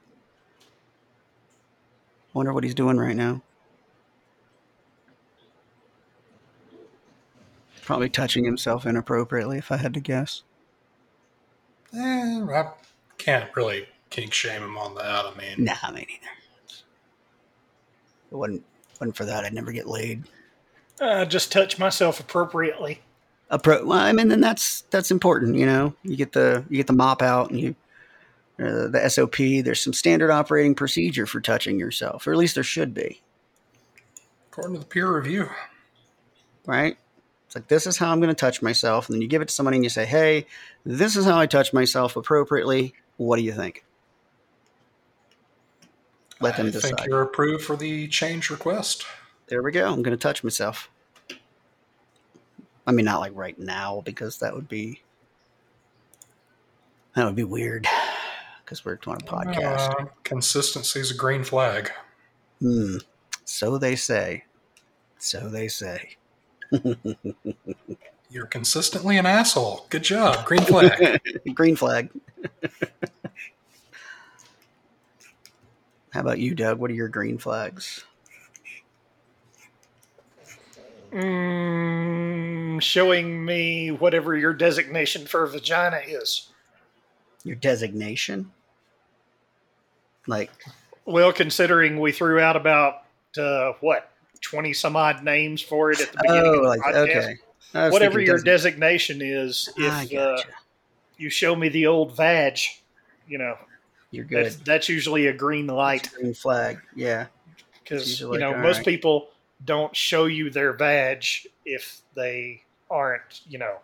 Wonder what he's doing right now. Probably touching himself inappropriately, if I had to guess. Eh, I can't really kink shame him on that. I mean, Nah, me neither. If it wasn't wasn't for that, I'd never get laid. Uh, just touch myself appropriately. Appro- well, I mean, then that's that's important. You know, you get the you get the mop out and you uh, the SOP. There's some standard operating procedure for touching yourself, or at least there should be, according to the peer review, right? It's like this is how I'm going to touch myself, and then you give it to somebody and you say, "Hey, this is how I touch myself appropriately. What do you think?" Let them I decide. think you're approved for the change request. There we go. I'm going to touch myself. I mean, not like right now because that would be that would be weird because we're doing a podcast. Uh, consistency is a green flag. Hmm. So they say. So they say. (laughs) You're consistently an asshole. Good job. Green flag. (laughs) Green flag. (laughs) How about you, Doug? What are your green flags? Mm, showing me whatever your designation for a vagina is. Your designation? Like, Well, considering we threw out about uh, what twenty some odd names for it at the beginning oh, of the like podcast. okay. Whatever your desi- designation is, if uh, you show me the old vag, you know You're good. that's, that's usually a green light Green flag. Yeah. because you know like, most alright. people don't show you their badge if they aren't you know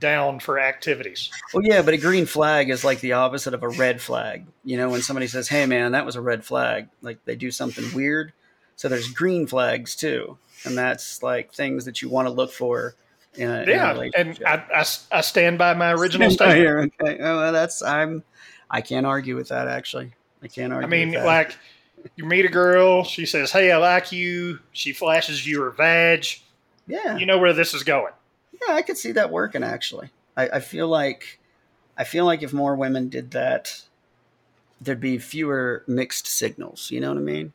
down for activities. Well, yeah, but a green flag is like the opposite of a red flag. You know, when somebody says, "Hey, man, that was a red flag," like they do something weird. So there's green flags too, and that's like things that you want to look for in a, in Yeah, and I, I, I stand by my original Stand statement. here, okay. Oh, well, that's I'm. I can't argue with that. Actually, I can't argue. I mean, like you meet a girl, she says, "Hey, I like you." She flashes you her badge. yeah, You know where this is going. yeah, I could see that working. Actually, I, I feel like, I feel like if more women did that, there'd be fewer mixed signals. You know what I mean?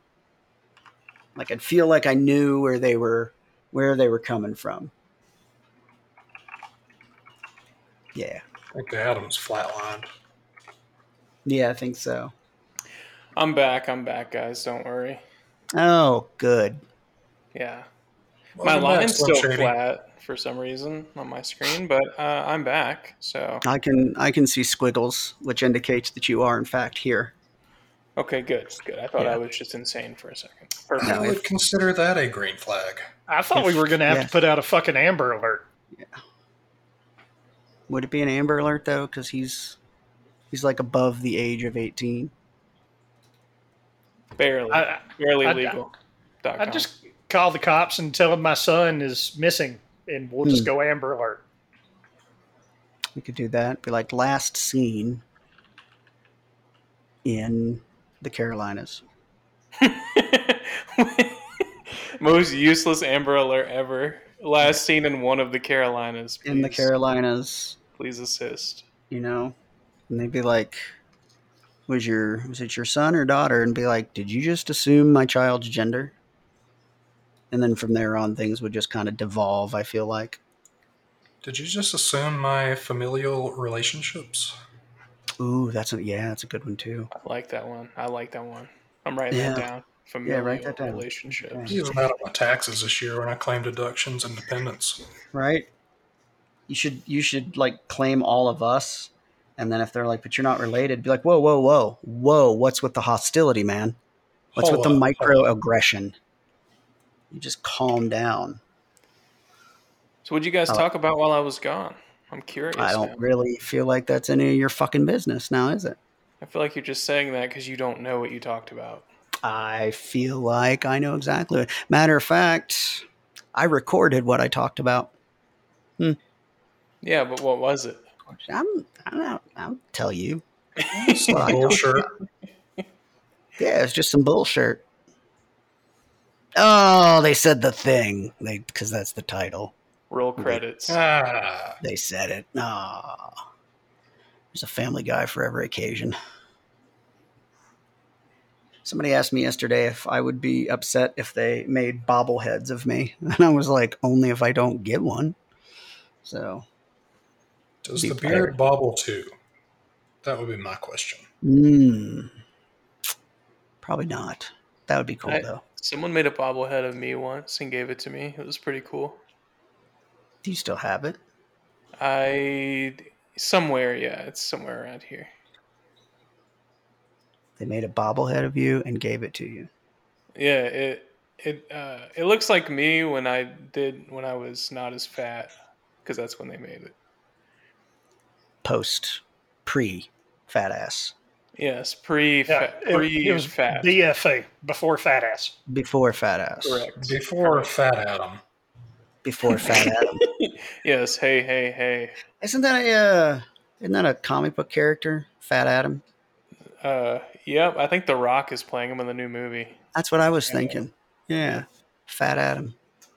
Like I'd feel like I knew where they were, where they were coming from. Yeah, I think the Adam's flatlined. yeah, I think so. I'm back. I'm back, guys. Don't worry. Oh, good. Yeah, my Welcome back, line's still Shady. flat for some reason on my screen, but uh, I'm back. So I can I can see squiggles, which indicates that you are in fact here. okay, good, good. I thought Yeah. I was just insane for a second. Perfect. I would consider that a green flag. I thought we were going to have Yeah. to put out a fucking Amber Alert. Yeah. Would it be an Amber Alert though? Because he's he's like above the age of eighteen. Barely, I, barely I- legal. dot I just call the cops and tell them my son is missing, and we'll just Hmm. go Amber Alert. We could do that. Be like last seen in the Carolinas. (laughs) Most useless Amber Alert ever. Last seen in one of the Carolinas. Please, In the Carolinas, please assist. you know, and they'd be like, "Was your was it your son or daughter?" And be like, "Did you just assume my child's gender?" And then from there on, things would just kind of devolve. I feel like. Did you just assume my familial relationships? Ooh, that's a yeah, that's a good one too. I like that one. I like that one. I'm writing Yeah. that down. Familial write that down. relationships. Yeah. Using that on my taxes this year when I claim deductions and dependents. right? You should you should like claim all of us, and then if they're like, but you're not related, be like, whoa, whoa, whoa, whoa, what's with the hostility, man? What's Hold with the microaggression? You just calm down. So, what'd you guys like- talk about while I was gone? I'm curious. I don't now. really feel like that's any of your fucking business now, is it? I feel like you're just saying that because you don't know what you talked about. I feel like I know exactly. Matter of fact, I recorded what I talked about. Hmm. Yeah, but what was it? I'm, I'll, I'll tell you. Some Well, I don't- bullshit. Yeah, it's just some bullshit. Oh, they said the thing. They because that's the title. Roll credits. Ah, They said it. Ah, there's a Family Guy for every occasion. Somebody asked me yesterday if I would be upset if they made bobbleheads of me, (laughs) and I was like, only if I don't get one. So, does Be the prepared. beard bobble too? That would be my question. mm, probably not. That would be cool I- though. Someone made a bobblehead of me once and gave it to me. It was pretty cool. Do you still have it? I somewhere, yeah, it's somewhere around here. They made a bobblehead of you and gave it to you. Yeah, it it uh, it looks like me when I did when I was not as fat because that's when they made it. Post, pre, fat ass. Yes, pre Yeah, fat, it, pre it was fat. BFA before fat ass. Before fat ass. Correct. Before Fat Adam. Before fat Adam. (laughs) Yes. Hey, hey, hey. Isn't that a uh, isn't that a comic book character? Fat Adam. Uh, yep. I think The Rock is playing him in the new movie. That's what I was thinking. Yeah, Fat Adam.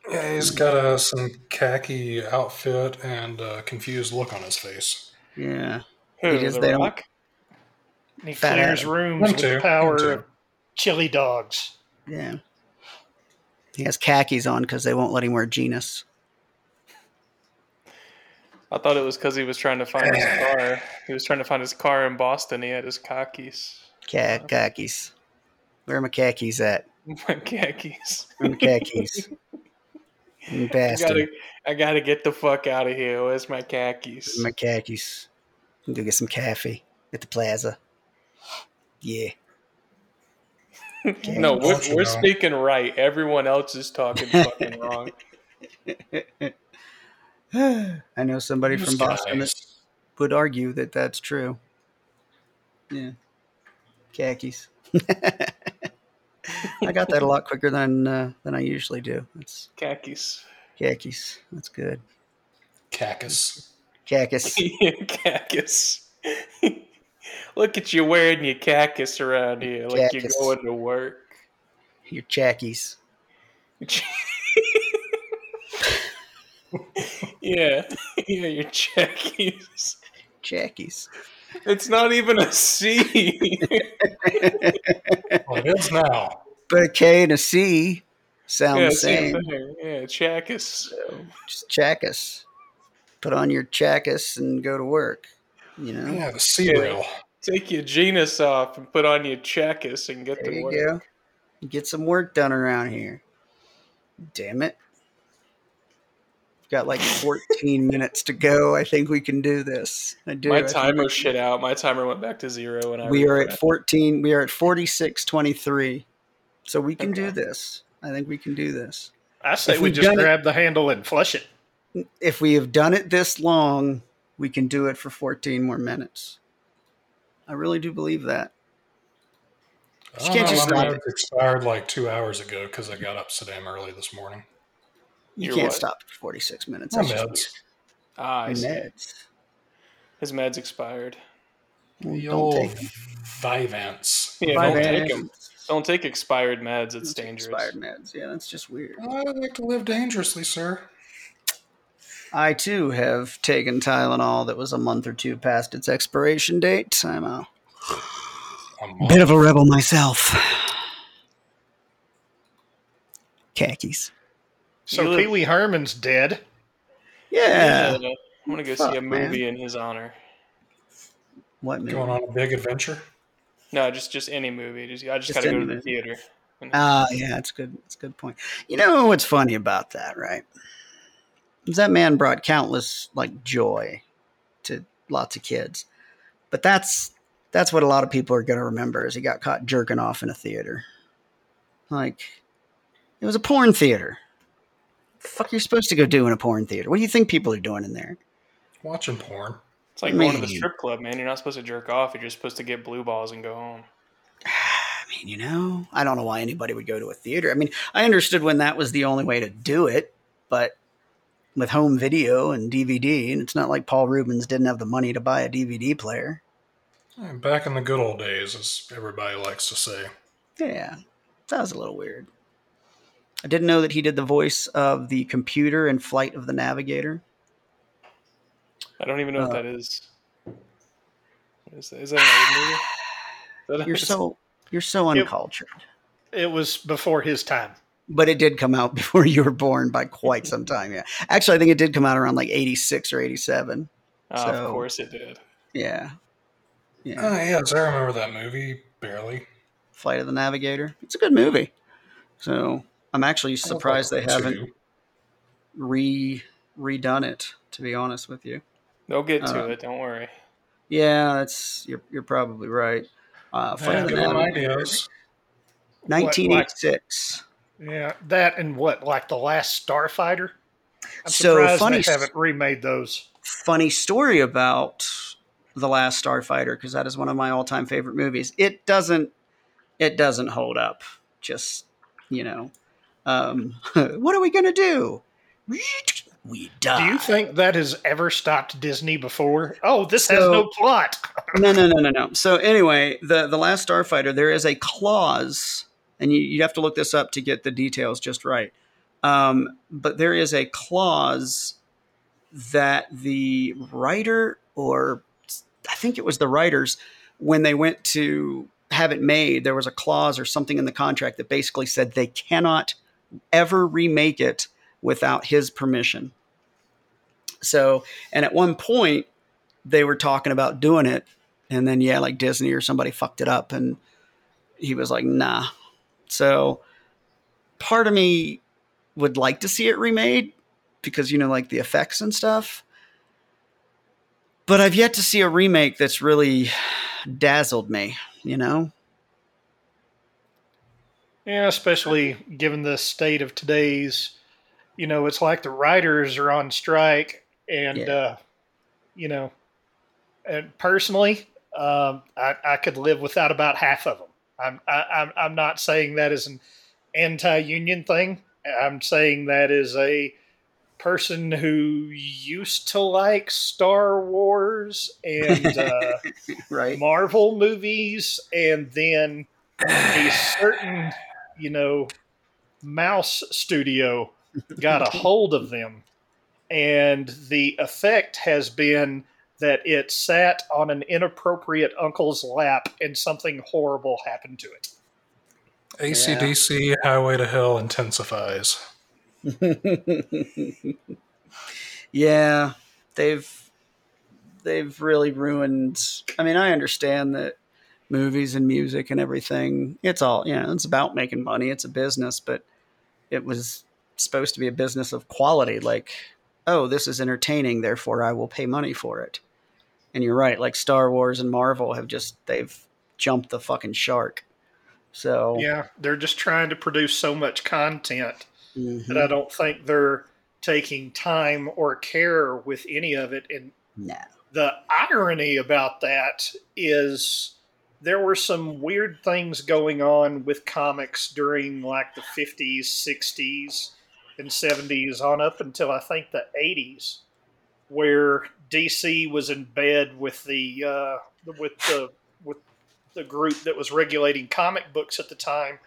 Yeah, he's got a some khaki outfit and a confused look on his face. Yeah, Who? He just- the they don't- Rock? And he clears Adam. rooms Him with too, the power of chili dogs. yeah. He has khakis on because they won't let him wear genus. I thought it was because he was trying to find his (sighs) car. He was trying to find his car in Boston. He had his khakis. Kha- khakis. Where are my khakis at? (laughs) My khakis. Where my khakis? (laughs) You I bastard. gotta, I gotta get the fuck out of here. Where's my khakis? My khakis. Go get some coffee at the plaza. Yeah. no, we're, we're speaking right. Everyone else is talking fucking (laughs) wrong. (sighs) I know somebody from These Boston that would argue that that's true. Yeah. Khakis. (laughs) I got that a lot quicker than uh, than I usually do. It's Khakis. khakis. That's good. Cactus. Khakis. Cactus. (laughs) Look at you wearing your cactus around here like you're going to work. Your chackies. (laughs) yeah, (laughs) yeah, your chackies. Chackies. It's not even a C. (laughs) Well, it is now. But a K and a C sound yeah, the same. thing. Yeah, chackus. Just chackus. Put on your chackus and go to work. You know? Yeah, the cereal. Take your genus off and put on your chackus and get There to you work. go. Get some work done around here. Damn it. Got like 14 (laughs) minutes to go. I think we can do this. I do. My timer shit out. My timer went back to zero, and I We are at refreshed. 14. We are at 4623. So we can do this. I think we can do this. I say If we just done it- grab the handle and flush it. If we have done it this long, we can do it for 14 more minutes. I really do believe that. I You can't don't know, just my leave meds expired like two hours ago because I got up so damn early this morning. You Your can't what? stop at 46 minutes. My meds. Ah, I weird. see. Meds. His meds expired. Well, The don't old take 'em. Vyvanse. Yeah, Five don't take them. Don't take expired meds. Don't It's take dangerous. Expired meds. Yeah, that's just weird. I like to live dangerously, sir. I too have taken Tylenol that was a month or two past its expiration date. I'm a A bit of a rebel myself. Khakis. So You Pee Wee Herman's dead. Yeah. I'm gonna go Fuck, see a man. movie in his honor. What movie? Going on a big adventure. No, just just any movie. Just I just, Just gotta go to the movie. theater. And- Ah, yeah, it's good. It's a good point. You know what's funny about that, right? Is that man brought countless like joy to lots of kids, but that's that's what a lot of people are going to remember is he got caught jerking off in a theater. Like, it was a porn theater. The fuck you're supposed to go do in a porn theater? What do you think people are doing in there? Watching porn. it's like going to the strip club, man. You're not supposed to jerk off. You're just supposed to get blue balls and go home. (sighs) I mean, you know, I don't know why anybody would go to a theater. I mean, I understood when that was the only way to do it, but with home video and DVD, and it's not like Paul Reubens didn't have the money to buy a DVD player. Back in the good old days, as everybody likes to say. Yeah, that was a little weird. I didn't know that he did the voice of the computer in Flight of the Navigator. I don't even know Uh, what that is. What is that? Is that an old movie? (sighs) That- You're so you're so uncultured. It was before his time. But it did come out (laughs) before you were born by quite some time. Yeah, actually, I think it did come out around like '86 or '87. Oh, so- of course it did. Yeah, yeah. Oh, yes, I remember that movie, barely. Flight of the Navigator. It's a good movie. So I'm actually surprised they haven't re redone it. To be honest with you, They'll get to Uh, it. Don't worry. yeah, that's you're you're probably right. Uh, Yeah, of the give them Navigator, 1986. Yeah, that and what, like the last Starfighter? I'm So, surprised funny they haven't remade those. Funny story about the Last Starfighter because that is one of my all-time favorite movies. It doesn't it doesn't hold up. Just you know, um, (laughs) what are we gonna do? We die. Do you think that has ever stopped Disney before? Oh, this has no plot. (laughs) no, no, no, no, no. So anyway, the the last Starfighter, there is a clause, and you you have to look this up to get the details just right. Um, but there is a clause that the writer, or I think it was the writers, when they went to have it made, there was a clause or something in the contract that basically said they cannot ever remake it without his permission. So, and at one point, they were talking about doing it and then yeah like disney or somebody fucked it up and he was like nah. So part of me would like to see it remade because you know like the effects and stuff. But i've yet to see a remake that's really dazzled me you know Yeah, especially given the state of today's, you know, it's like the writers are on strike and Yeah. uh, you know, and personally, um, I, I could live without about half of them. I'm I, I'm I'm not saying that is an anti-union thing. I'm saying that is a person who used to like Star Wars and uh, (laughs) right? Marvel movies, and then a certain, you know, mouse studio got a hold of them, and the effect has been that it sat on an inappropriate uncle's lap, and something horrible happened to it. ACDC Highway to Hell intensifies. (laughs) yeah, they've they've really ruined. I mean, I understand that movies and music and everything. It's all you know. It's about making money. It's a business, but it was supposed to be a business of quality. Like, oh, this is entertaining, therefore I will pay money for it. And you're right. Like Star Wars and Marvel have just they've jumped the fucking shark. So Yeah, they're just trying to produce so much content mhm. that I don't think they're taking time or care with any of it. And no. the irony about that is there were some weird things going on with comics during like the 50s, 60s, and 70s on up until I think the 80s, where DC was in bed with the uh, with the with the group that was regulating comic books at the time,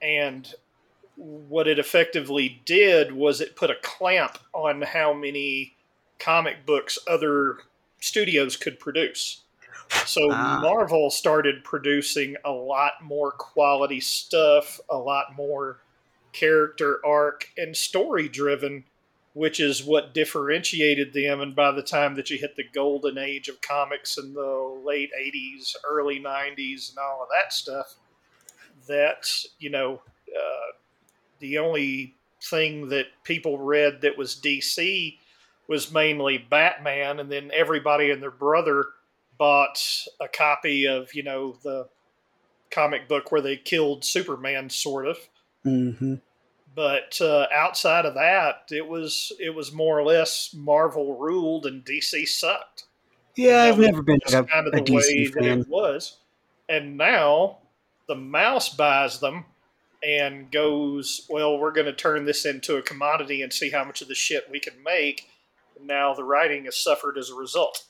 and what it effectively did was it put a clamp on how many comic books other studios could produce. So Ah. Marvel started producing a lot more quality stuff, a lot more character arc and story driven, which is what differentiated them. And by the time that you hit the golden age of comics in the late 80s, early 90s, and all of that stuff, that, you know, uh, the only thing that people read that was DC was mainly Batman, and then everybody and their brother bought a copy of, you know, the comic book where they killed Superman, sort of. hmm But uh, outside of that, it was it was more or less Marvel ruled and DC sucked. Yeah, I've never been a, kind of a the way DC that it was. And now the mouse buys them and goes, well, we're going to turn this into a commodity and see how much of the shit we can make. And now the writing has suffered as a result.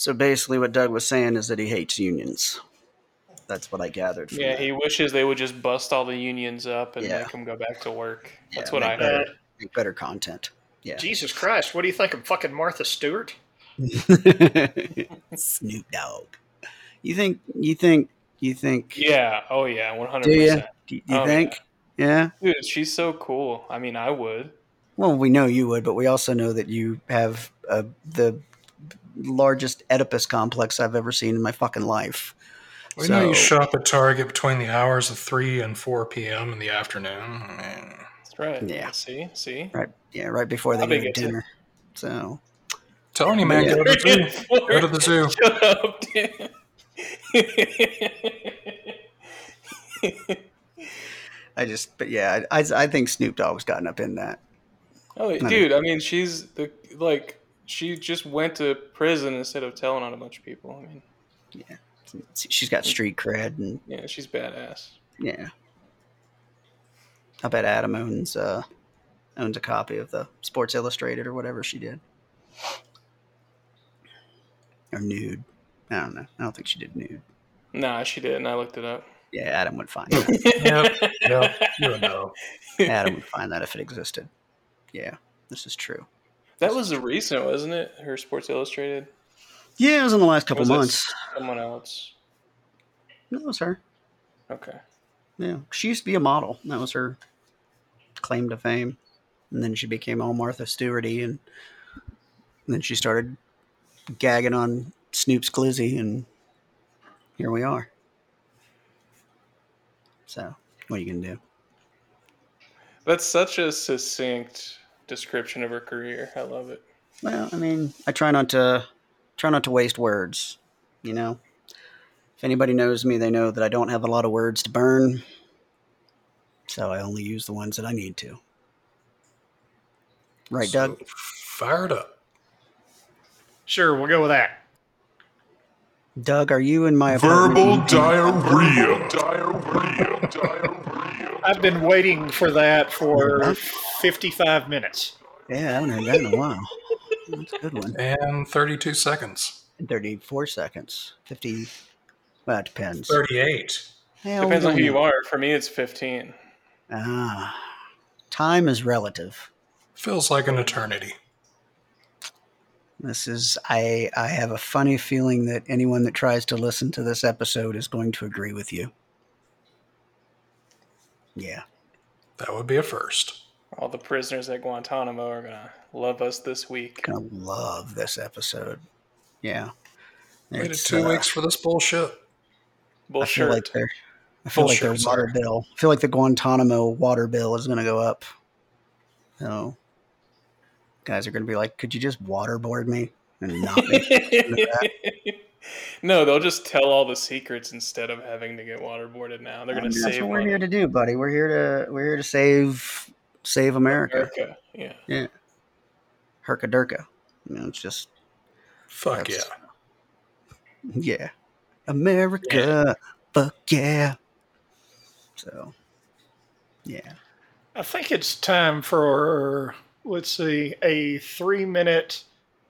So basically, what Doug was saying is that he hates unions. That's what I gathered. From Yeah, that. he wishes they would just bust all the unions up and Yeah. make them go back to work. That's Yeah, what I make heard. better, make better content. Yeah. Jesus Christ, what do you think of fucking Martha Stewart? (laughs) Snoop Dogg. You think? You think? You think? Yeah. Oh yeah. One hundred Do you? percent. Do you Oh, think? Yeah. Dude, she's so cool. I mean, I would. Well, we know you would, but we also know that you have uh, the largest Oedipus complex I've ever seen in my fucking life. We know you shop at Target between the hours of 3 and 4 p.m. in the afternoon. That's right. Yeah. See. See. Right. Yeah. Right before they How go big to is it? dinner. So. Tony, man, Yeah. go to the zoo. Go to the (laughs) zoo. Shut up, Dan. I just, but yeah, I, I think Snoop Dogg's gotten up in that. oh, dude. I mean, she's the like. She just went to prison instead of telling on a bunch of people. I mean, yeah, She's got street cred, and yeah, she's badass. yeah. I bet Adam owns uh, owns a copy of the Sports Illustrated or whatever she did, or nude. I don't know. I don't think she did nude. Nah, she didn't. I looked it up. Yeah, Adam would find (laughs) that. Yep, yep, you know. Adam would find that if it existed. Yeah, this is true. That was recent, wasn't it? Her Sports Illustrated. Yeah, it was in the last couple months. Someone else. No, it was her. Okay. Yeah, she used to be a model. That was her claim to fame. And then she became all Martha Stewarty, and, and then she started gagging on Snoop's glizzy, and here we are. So, what are you gonna do? That's such a succinct description of her career. I love it. Well, I mean, I try not to try not to waste words. You know, if anybody knows me, they know that I don't have a lot of words to burn, so I only use the ones that I need to. Right, Doug? Fired up. Sure, we'll go with that. Doug, are you in my apartment? Verbal diarrhea. Diarrhea. Diarrhea. I've been waiting for that for 55 minutes. Yeah, I haven't heard that in a while. That's a good one. And 32 seconds. 34 seconds. 50. Well, it depends. 38. Hell Depends on who you are. For me, it's 15. Ah, time is relative. Feels like an eternity. This is I I have a funny feeling that anyone that tries to listen to this episode is going to agree with you. Yeah. That would be a first. All the prisoners at Guantanamo are going to love us this week. Gonna love this episode. Yeah. Waited It's, two uh, weeks for this bullshit. I feel Bullshit. like their I feel like their water sorry. bill. I feel like the Guantanamo water bill is gonna go up. So guys are gonna be like, Could you just waterboard me and not (laughs) me? No, they'll just tell all the secrets instead of having to get waterboarded now. They're going mean, to that's save what we're money. here to do, buddy. We're here to we're here to save save America. America. Yeah. Herka Durka. You know, it's just Fuck yeah. (laughs) Yeah. America. Fuck yeah. So yeah. I think it's time for, let's see, a three minute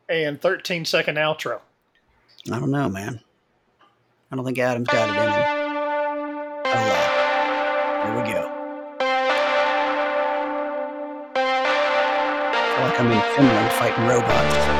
and 13 second outro. I don't know, man. I don't think Adam's got it in him. Oh yeah. Here we go. I feel like I'm in Finland fighting robots.